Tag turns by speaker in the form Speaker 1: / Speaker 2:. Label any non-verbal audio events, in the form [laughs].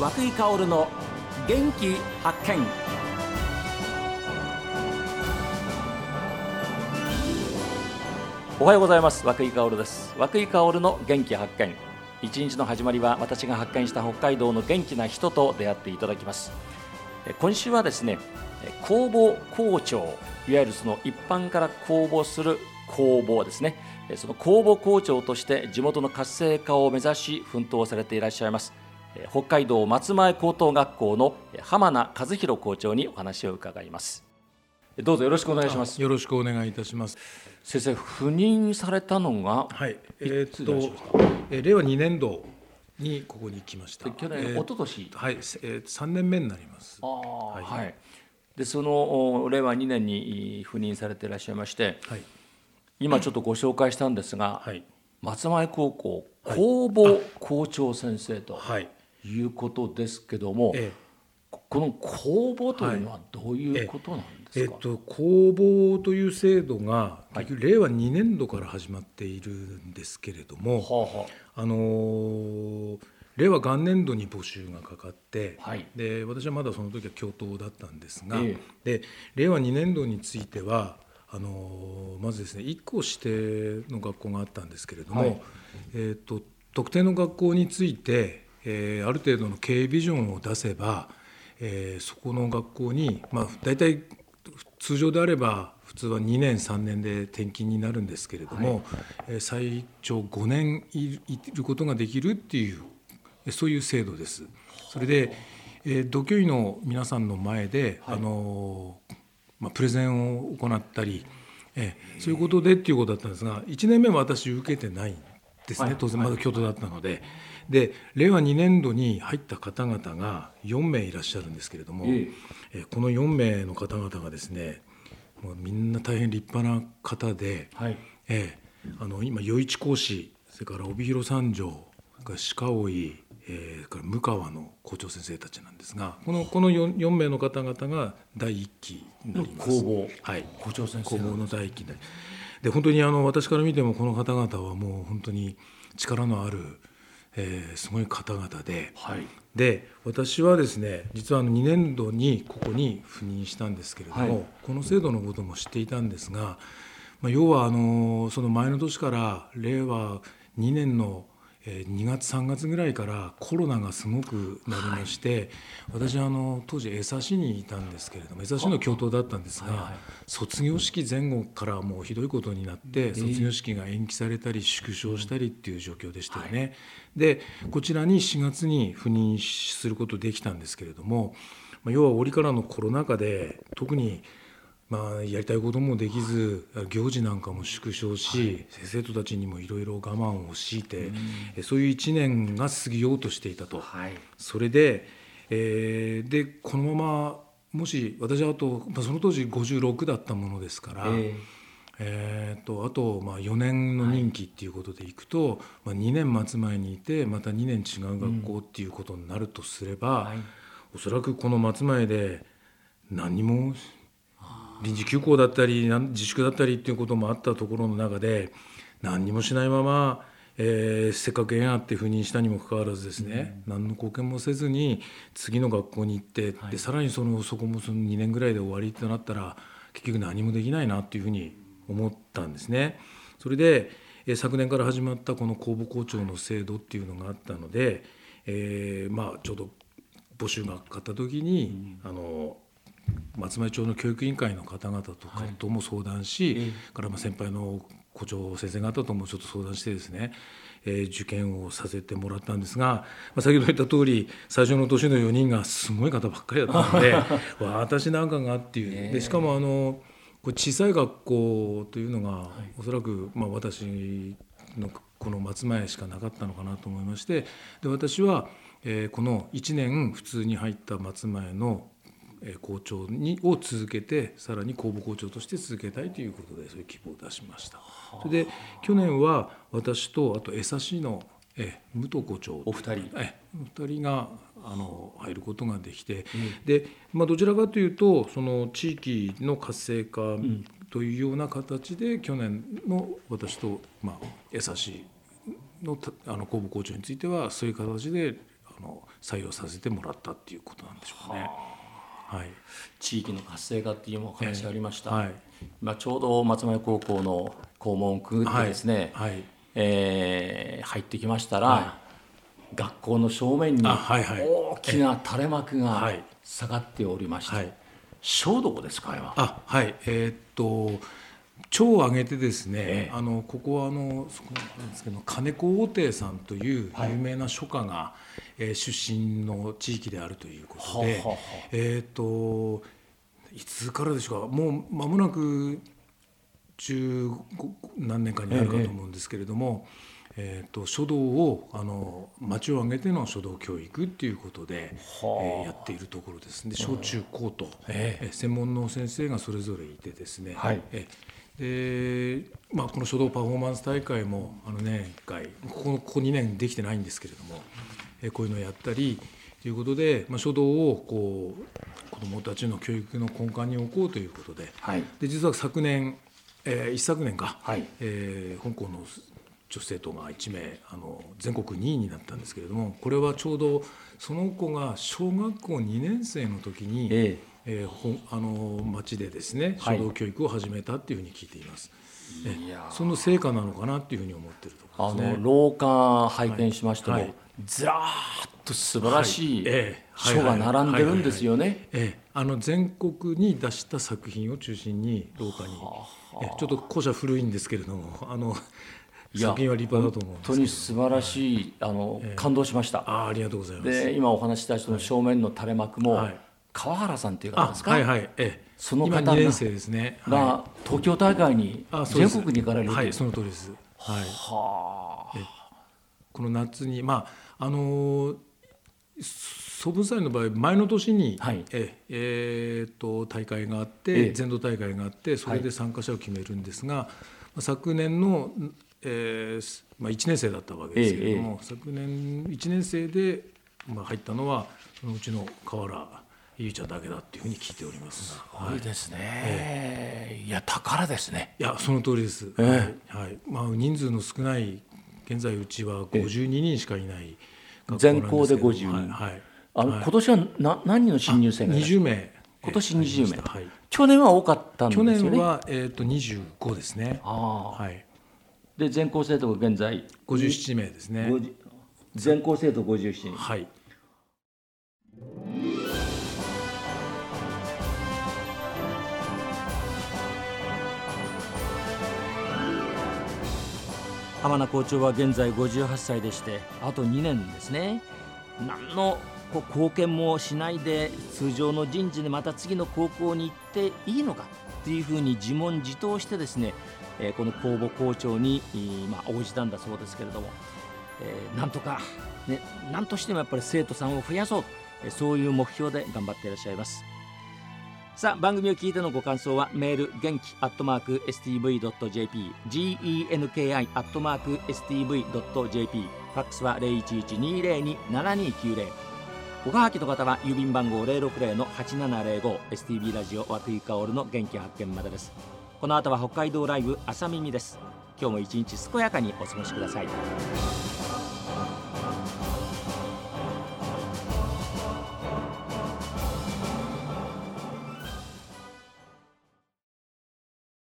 Speaker 1: 和久井薫の元気発見。おはようございます。和久井薫です。和久井薫の元気発見。一日の始まりは私が発見した北海道の元気な人と出会っていただきます。今週はですね公募校長いわゆるその一般から公募する公募ですね。その公募校長として地元の活性化を目指し奮闘されていらっしゃいます。北海道松前高等学校の浜名和弘校長にお話を伺います。どうぞよろしくお願いします。
Speaker 2: よろしくお願いいたします。
Speaker 1: 先生赴任されたのが
Speaker 2: はい。えー、っと、えー、令和2年度にここに来ました。
Speaker 1: 去年、えー、一昨年？
Speaker 2: はい、えー、3年目になります。
Speaker 1: あはい、はい、でその令和2年に赴任されていらっしゃいまして、はい、今ちょっとご紹介したんですが、はい、松前高校公募校長先生と。いうことですけども、ええ、この公募というのはどういうことなんですか、
Speaker 2: えっと、公募という制度が結局令和2年度から始まっているんですけれども、はい、あ。のー令和元年度に募集がかかって、はい、で私はまだその時は教頭だったんですが、えで令和2年度についてはあのまずですね1校指定の学校があったんですけれども、はい、えーと、特定の学校について、えー、ある程度の経営ビジョンを出せば、えー、そこの学校に、まあ、大体通常であれば普通は2年3年で転勤になるんですけれども、はい、最長5年いることができるっていうそういう制度です。それで、えー、同居医の皆さんの前で、はい、あのまあ、プレゼンを行ったり、えー、そういうことでっていうことだったんですが1年目は私受けてないんですね、はい、当然まだ京都だったので。で令和2年度に入った方々が4名いらっしゃるんですけれども、えー、この4名の方々がですねもうみんな大変立派な方で、はい。えー、あの今余市講師それから帯広三条鹿追えー、から向川の校長先生たちなんですがこのこの 4, 4名の方々が第1期になります。
Speaker 1: 工房。
Speaker 2: はい。
Speaker 1: 校長先生
Speaker 2: 工房の第1期でで本当にあの私から見てもこの方々はもう本当に力のある、えー、すごい方々で、はい、で私はですね実はあの2年度にここに赴任したんですけれども、はい、この制度のことも知っていたんですが、まあ、要はあのその前の年から令和2年の2月3月ぐらいからコロナがすごくなりまして、はい、私あの当時江差にいたんですけれども江差の教頭だったんですが、はいはい、卒業式前後からもうひどいことになって、卒業式が延期されたり縮小したりっていう状況でしたよね。でこちらに4月に赴任することできたんですけれども要は折からのコロナ禍で特にまあ、やりたいこともできず行事なんかも縮小し、はい、生徒たちにもいろいろ我慢を強いて、うん、そういう1年が過ぎようとしていたと、はい、それで,、えー、でこのままもし私はあと、まあ、その当時56だったものですから。えーえーと、あとまあ4年の任期っていうことでいくと、はい、まあ、2年待つ前にいてまた2年違う学校っていうことになるとすれば、うんはい、おそらくこの松前で何も臨時休校だったり自粛だったりっていうこともあったところの中で何にもしないまま、えー、せっかく縁あって赴任したにもかかわらずですね、うん、何の貢献もせずに次の学校に行って、はい、でさらにそのそこもその2年ぐらいで終わりとなったら結局何もできないなっていうふうに思ったんですね。それで、えー、昨年から始まったこの公募校長の制度っていうのがあったので、えー、まあちょうど募集がかかった時に、うん、あの松前町の教育委員会の方々とかとも相談し、はい、からまあ先輩の校長先生方ともちょっと相談してですね、えー、受験をさせてもらったんですが、まあ、先ほど言った通り最初の年の4人がすごい方ばっかりだったので [laughs] 私なんかがっていう。でしかもあのこれ小さい学校というのが、はい、おそらくまあ私のこの松前しかなかったのかなと思いましてで私は、えー、この1年普通に入った松前の校長にを続けてさらに公募校長として続けたいということでそういう希望を出しました。それで去年は私とあと江差のえ武藤校長。
Speaker 1: お二人。
Speaker 2: えお二人があの入ることができて、うん、で、まあ、どちらかというとその地域の活性化というような形で、うん、去年の私と、まあ、江差のあの公募校長についてはそういう形でその採用させてもらったっていうことなんでしょうね。
Speaker 1: はい、地域の活性化っていうお話ありました、えー、はい、
Speaker 2: 今
Speaker 1: ちょうど松前高校の校門をくぐってですね、はい、はい、えー、入ってきましたら、はい、学校の正面に大きな垂れ幕が下がっておりまして、はい、小どこですか
Speaker 2: あはい。えー、っと町を挙げてですね、ええ、あのここはあのそこなんですけど金子大亭さんという有名な書家が、はい、えー、出身の地域であるということで、はははえっ、ー、といつからでしょうか。もう間もなく十何年かになるかと思うんですけれども、えええーと、書道をあの町を挙げての書道教育っていうことで、えー、やっているところです。で小中高と、ええ。専門の先生がそれぞれいてですね、はい、えでまあ、この書道パフォーマンス大会もあの年1回ここここ2年できてないんですけれども、えこういうのをやったりということで、まあ、書道をこう子どもたちの教育の根幹に置こうということで。はい、で実は昨年、えー、一昨年か、はい、えー、香港の女性徒が1名あの全国2位になったんですけれどもこれはちょうどその子が小学校2年生の時に、えええー、あの町でですね書道教育を始めたっていうふうに聞いています。はい、その成果なのかなっていうふうに思ってるところですね。
Speaker 1: あの廊下拝見しましても、はいはい、ずらーっと素晴らしい書が並んでるんですよね。
Speaker 2: あの全国に出した作品を中心に廊下に、えちょっと校舎古いんですけれども、あの作品は立派だと思う
Speaker 1: 本当に素晴らしい、あの、感動しました。
Speaker 2: あありがとうございます。
Speaker 1: で今お話した人の正面の垂れ幕も。川原さんという方ですか？
Speaker 2: はいはい。ええ、その方が年生ですね。
Speaker 1: が東京大会に全国に行かれる
Speaker 2: はい、その通りです。はい。はあ。この夏にまああの総文祭の場合前の年に、はい、ええー、と大会があって、全土大会があってそれで参加者を決めるんですが、はい、昨年の、えーまあ、1年生だったわけですけれども、昨年1年生で、まあ、入ったのはそのうちの河原ゆいちゃんだけだっていうふうに聞いております。
Speaker 1: すごいですね、えー、いや宝ですね。
Speaker 2: いやその通りです、えー、はい、はい、まあ人数の少ない現在うちは52人しかいない
Speaker 1: 全校で50人、はい、はい、あの、はい、今年はな何人の新入生が
Speaker 2: 20名。
Speaker 1: 今年20名、はい、去年は多かったんですよね。
Speaker 2: 去年は、えーと、と25ですね。
Speaker 1: ああ。はい。で全校生徒が現在
Speaker 2: ？57名ですね。
Speaker 1: 全校生徒57人。
Speaker 2: はい
Speaker 1: 浜名校長は現在58歳でしてあと2年ですね何の貢献もしないで通常の人事でまた次の高校に行っていいのかっていうふうに自問自答してですねこの公募校長に、応じたんだそうですけれども、なんとか、ね、何としてもやっぱり生徒さんを増やそうそういう目標で頑張っていらっしゃいます。さあ番組を聞いてのご感想はメール元気アットマーク STV.jp genki アットマーク STV.jp ファックスは0112027290おはがきの方は郵便番号060-8705 STB ラジオ和久井薫の元気発見までです。この後は北海道ライブ朝耳です。今日も一日健やかにお過ごしください。